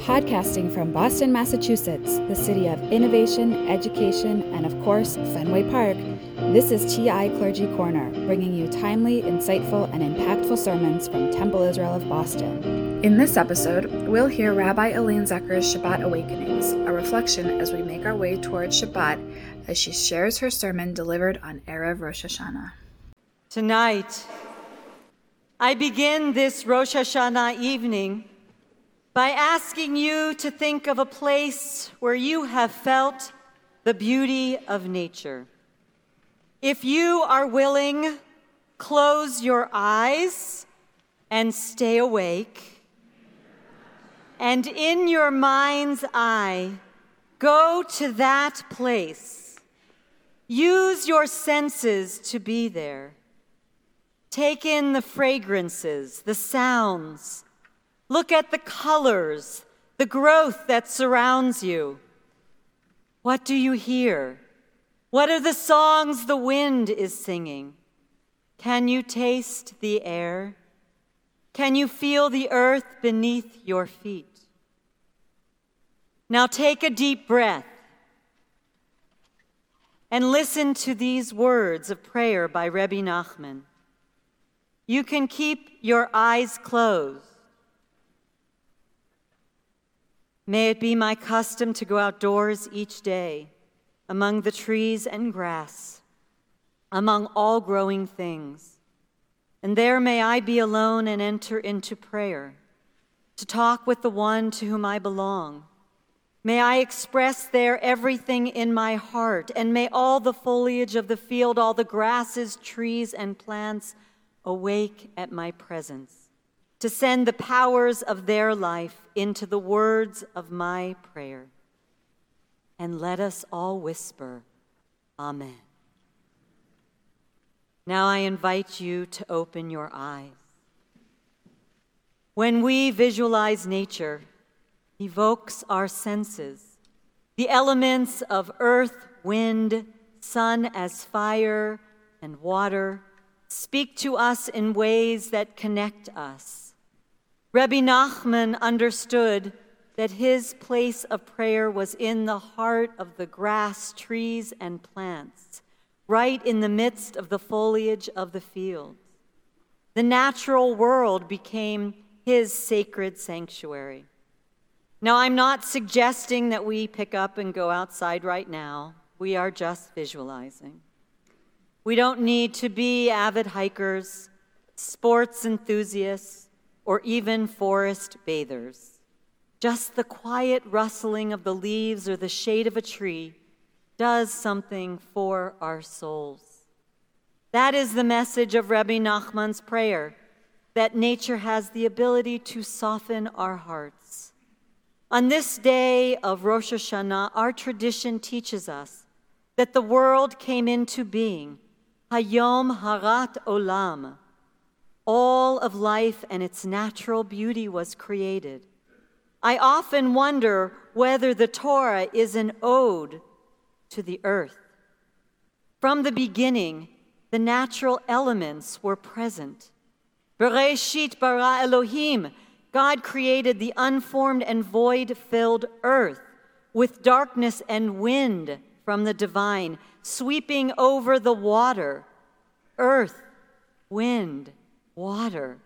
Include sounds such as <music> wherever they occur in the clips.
Podcasting from Boston, Massachusetts, the city of innovation, education, and of course, Fenway Park, this is TI Clergy Corner, bringing you timely, insightful, and impactful sermons from Temple Israel of Boston. In this episode, we'll hear Rabbi Elaine Zecher's Shabbat Awakenings, a reflection as we make our way towards Shabbat as she shares her sermon delivered on Erev Rosh Hashanah. Tonight, I begin this Rosh Hashanah evening by asking you to think of a place where you have felt the beauty of nature. If you are willing, close your eyes and stay awake. And in your mind's eye, go to that place. Use your senses to be there. Take in the fragrances, the sounds, Look at the colors, the growth that surrounds you. What do you hear? What are the songs the wind is singing? Can you taste the air? Can you feel the earth beneath your feet? Now take a deep breath and listen to these words of prayer by Rebbe Nachman. You can keep your eyes closed May it be my custom to go outdoors each day among the trees and grass, among all growing things. And there may I be alone and enter into prayer, to talk with the one to whom I belong. May I express there everything in my heart, and may all the foliage of the field, all the grasses, trees, and plants awake at my presence to send the powers of their life into the words of my prayer. And let us all whisper, Amen. Now I invite you to open your eyes. When we visualize nature, evokes our senses, the elements of earth, wind, sun as fire, and water speak to us in ways that connect us Rebbe Nachman understood that his place of prayer was in the heart of the grass, trees, and plants, right in the midst of the foliage of the fields. The natural world became his sacred sanctuary. Now, I'm not suggesting that we pick up and go outside right now. We are just visualizing. We don't need to be avid hikers, sports enthusiasts, or even forest bathers. Just the quiet rustling of the leaves or the shade of a tree does something for our souls. That is the message of Rabbi Nachman's prayer that nature has the ability to soften our hearts. On this day of Rosh Hashanah, our tradition teaches us that the world came into being, Hayom Harat Olam, all of life and its natural beauty was created. I often wonder whether the Torah is an ode to the earth. From the beginning, the natural elements were present. Bereshit bara Elohim, God created the unformed and void filled earth with darkness and wind from the divine sweeping over the water, earth, wind, water,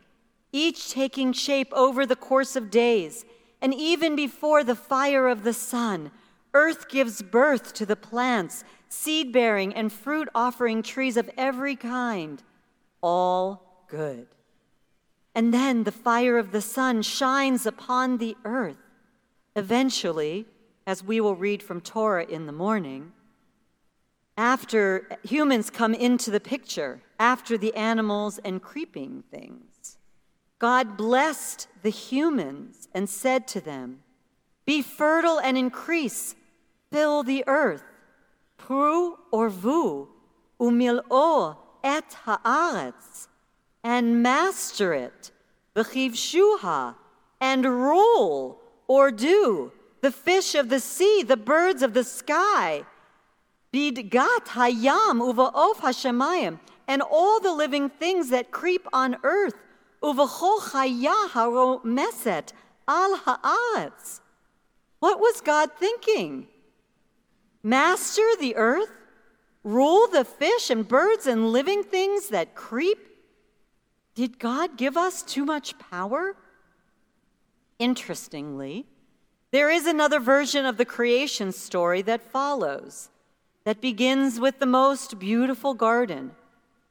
each taking shape over the course of days. And even before the fire of the sun, earth gives birth to the plants, seed bearing and fruit offering trees of every kind, all good. And then the fire of the sun shines upon the earth. Eventually, as we will read from Torah in the morning, after humans come into the picture, after the animals and creeping things, God blessed the humans and said to them, Be fertile and increase, fill the earth, pru or vu, umil'o et haaretz, and master it, v'chivshuha, and rule or do. The fish of the sea, the birds of the sky, Bidgat hayam uva'of hashemayim, and all the living things that creep on earth, haromeset al ha'aretz. What was God thinking? Master the earth? Rule the fish and birds and living things that creep? Did God give us too much power? Interestingly, there is another version of the creation story that follows, that begins with the most beautiful garden.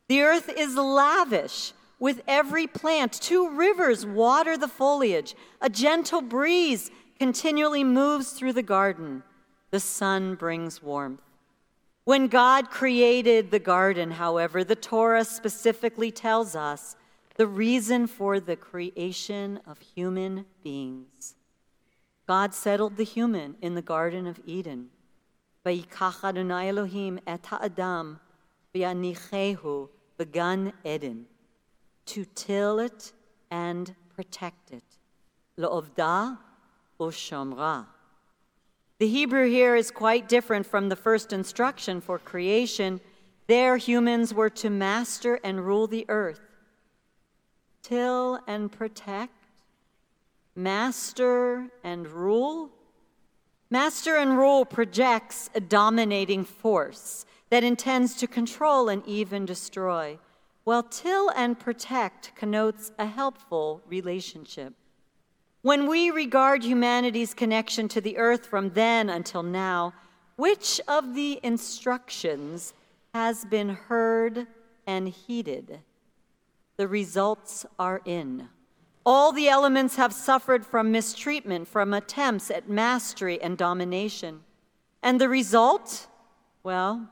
The earth is lavish with every plant. Two rivers water the foliage. A gentle breeze continually moves through the garden. The sun brings warmth. When God created the garden, however, the Torah specifically tells us the reason for the creation of human beings. God settled the human in the Garden of Eden. Adonai Elohim et ha'adam b'gan Eden to till it and protect it. Lo'ovda u'shomra. The Hebrew here is quite different from the first instruction for creation. There, humans were to master and rule the earth till and protect, master and rule. Master and rule projects a dominating force that intends to control and even destroy, while till and protect connotes a helpful relationship. When we regard humanity's connection to the earth from then until now, which of the instructions has been heard and heeded? the results are in. All the elements have suffered from mistreatment, from attempts at mastery and domination. And the result? Well,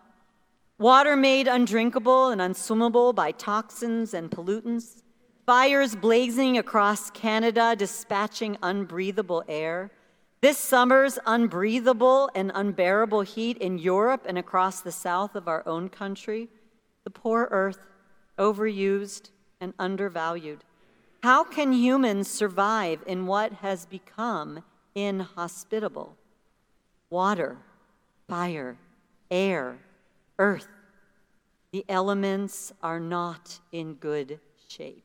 water made undrinkable and unswimmable by toxins and pollutants, fires blazing across Canada, dispatching unbreathable air, this summer's unbreathable and unbearable heat in Europe and across the south of our own country, the poor earth, overused, and undervalued. How can humans survive in what has become inhospitable? Water, fire, air, earth. The elements are not in good shape.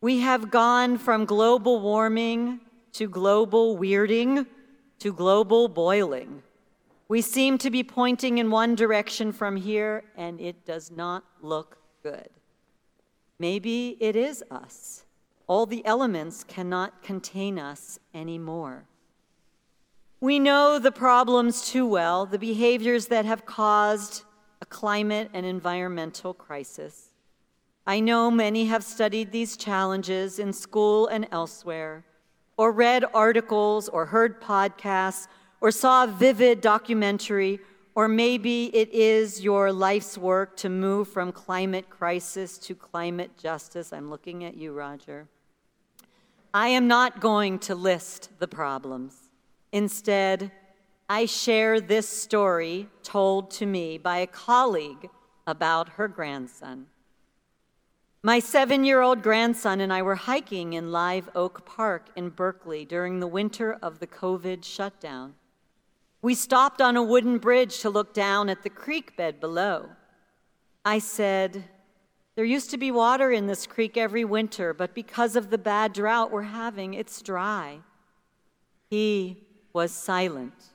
We have gone from global warming to global weirding to global boiling. We seem to be pointing in one direction from here, and it does not look good. Maybe it is us. All the elements cannot contain us anymore. We know the problems too well, the behaviors that have caused a climate and environmental crisis. I know many have studied these challenges in school and elsewhere, or read articles, or heard podcasts, or saw a vivid documentary or maybe it is your life's work to move from climate crisis to climate justice. I'm looking at you, Roger. I am not going to list the problems. Instead, I share this story told to me by a colleague about her grandson. My seven year old grandson and I were hiking in Live Oak Park in Berkeley during the winter of the COVID shutdown. We stopped on a wooden bridge to look down at the creek bed below. I said, There used to be water in this creek every winter, but because of the bad drought we're having, it's dry. He was silent.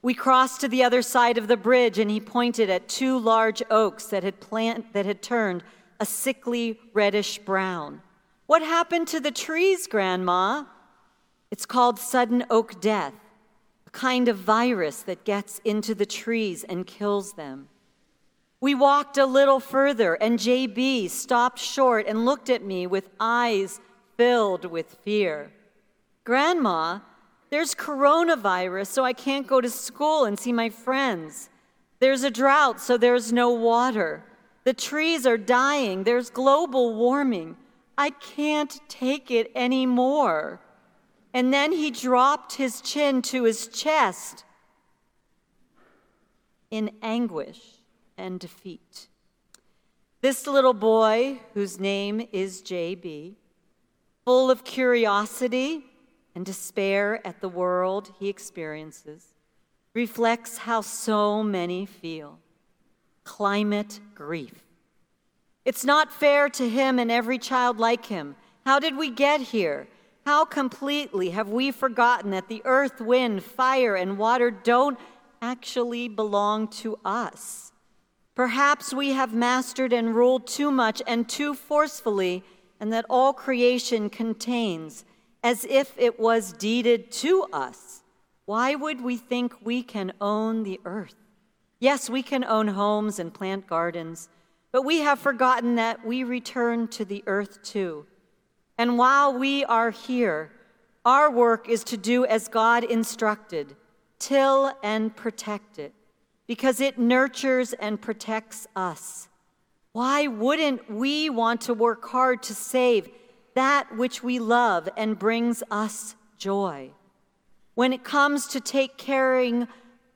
We crossed to the other side of the bridge, and he pointed at two large oaks that had, plant, that had turned a sickly reddish brown. What happened to the trees, Grandma? It's called sudden oak death a kind of virus that gets into the trees and kills them. We walked a little further, and JB stopped short and looked at me with eyes filled with fear. Grandma, there's coronavirus, so I can't go to school and see my friends. There's a drought, so there's no water. The trees are dying. There's global warming. I can't take it anymore. And then he dropped his chin to his chest in anguish and defeat. This little boy, whose name is JB, full of curiosity and despair at the world he experiences, reflects how so many feel climate grief. It's not fair to him and every child like him. How did we get here? How completely have we forgotten that the earth, wind, fire, and water don't actually belong to us? Perhaps we have mastered and ruled too much and too forcefully, and that all creation contains, as if it was deeded to us. Why would we think we can own the earth? Yes, we can own homes and plant gardens, but we have forgotten that we return to the earth too. And while we are here, our work is to do as God instructed till and protect it, because it nurtures and protects us. Why wouldn't we want to work hard to save that which we love and brings us joy? When it comes to take caring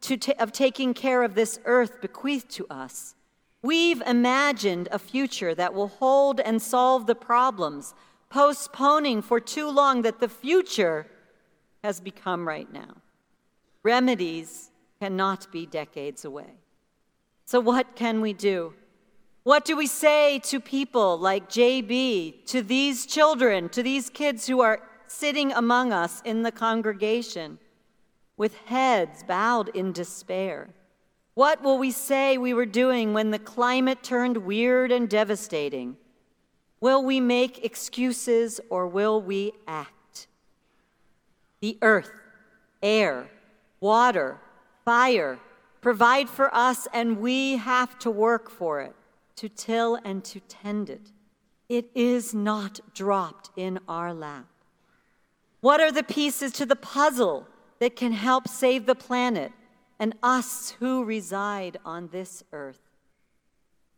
to ta- of taking care of this earth bequeathed to us, we've imagined a future that will hold and solve the problems postponing for too long that the future has become right now. Remedies cannot be decades away. So, what can we do? What do we say to people like JB, to these children, to these kids who are sitting among us in the congregation with heads bowed in despair? What will we say we were doing when the climate turned weird and devastating? Will we make excuses or will we act? The earth, air, water, fire provide for us, and we have to work for it, to till and to tend it. It is not dropped in our lap. What are the pieces to the puzzle that can help save the planet and us who reside on this earth?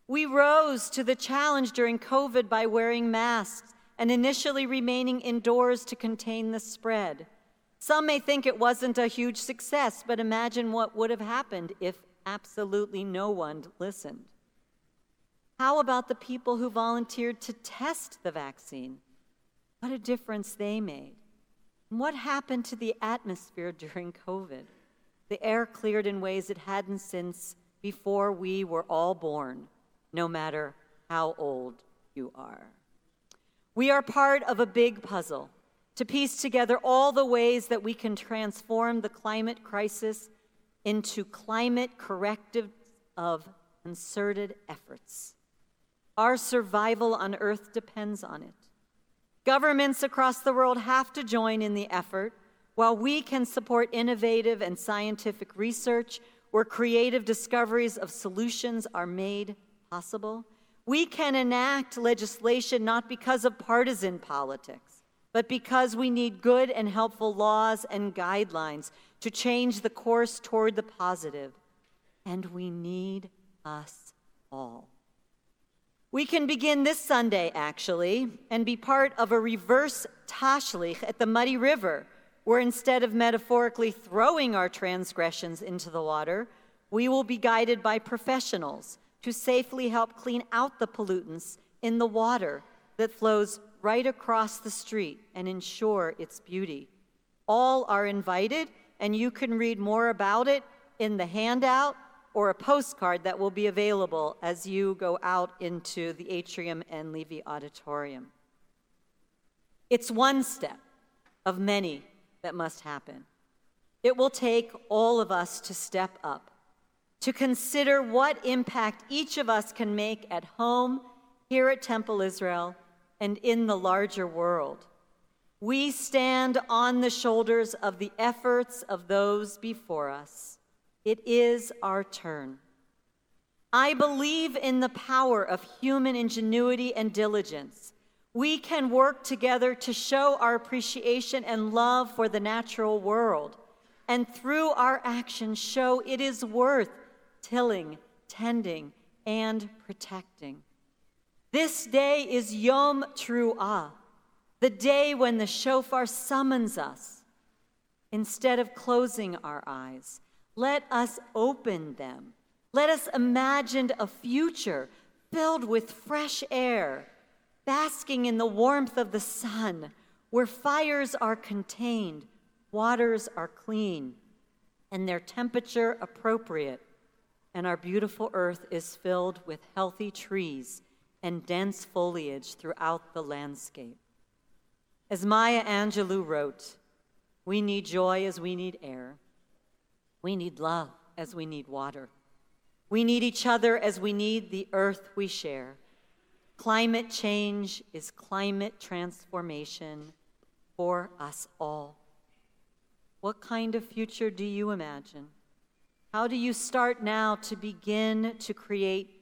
We rose to the challenge during COVID by wearing masks and initially remaining indoors to contain the spread. Some may think it wasn't a huge success, but imagine what would have happened if absolutely no one listened. How about the people who volunteered to test the vaccine? What a difference they made. And what happened to the atmosphere <laughs> during COVID? The air cleared in ways it hadn't since before we were all born no matter how old you are. We are part of a big puzzle to piece together all the ways that we can transform the climate crisis into climate corrective of concerted efforts. Our survival on Earth depends on it. Governments across the world have to join in the effort, while we can support innovative and scientific research where creative discoveries of solutions are made possible. We can enact legislation not because of partisan politics, but because we need good and helpful laws and guidelines to change the course toward the positive. And we need us all. We can begin this Sunday, actually, and be part of a reverse tashlich at the Muddy River, where instead of metaphorically throwing our transgressions into the water, we will be guided by professionals to safely help clean out the pollutants in the water that flows right across the street and ensure its beauty. All are invited, and you can read more about it in the handout or a postcard that will be available as you go out into the atrium and Levy Auditorium. It's one step of many that must happen. It will take all of us to step up to consider what impact each of us can make at home, here at Temple Israel, and in the larger world. We stand on the shoulders of the efforts of those before us. It is our turn. I believe in the power of human ingenuity and diligence. We can work together to show our appreciation and love for the natural world, and through our actions, show it is worth tilling, tending, and protecting. This day is Yom Truah, the day when the shofar summons us. Instead of closing our eyes, let us open them. Let us imagine a future filled with fresh air, basking in the warmth of the sun, where fires are contained, waters are clean, and their temperature appropriate and our beautiful earth is filled with healthy trees and dense foliage throughout the landscape. As Maya Angelou wrote, we need joy as we need air. We need love as we need water. We need each other as we need the earth we share. Climate change is climate transformation for us all. What kind of future do you imagine? How do you start now to begin to create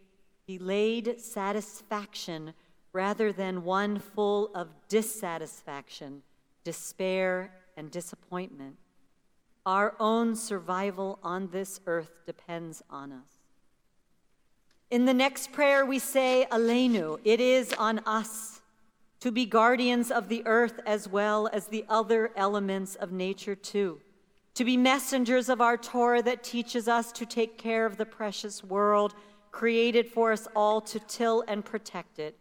delayed satisfaction rather than one full of dissatisfaction, despair, and disappointment? Our own survival on this earth depends on us. In the next prayer, we say, Aleinu, it is on us to be guardians of the earth as well as the other elements of nature, too. To be messengers of our Torah that teaches us to take care of the precious world created for us all to till and protect it.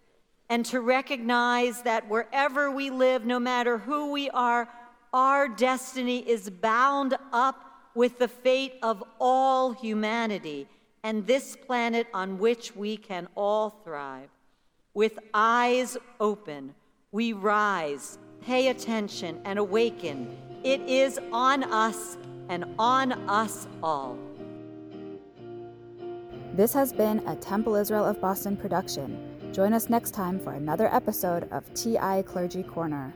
And to recognize that wherever we live, no matter who we are, our destiny is bound up with the fate of all humanity and this planet on which we can all thrive. With eyes open, we rise, pay attention, and awaken. It is on us and on us all. This has been a Temple Israel of Boston production. Join us next time for another episode of TI Clergy Corner.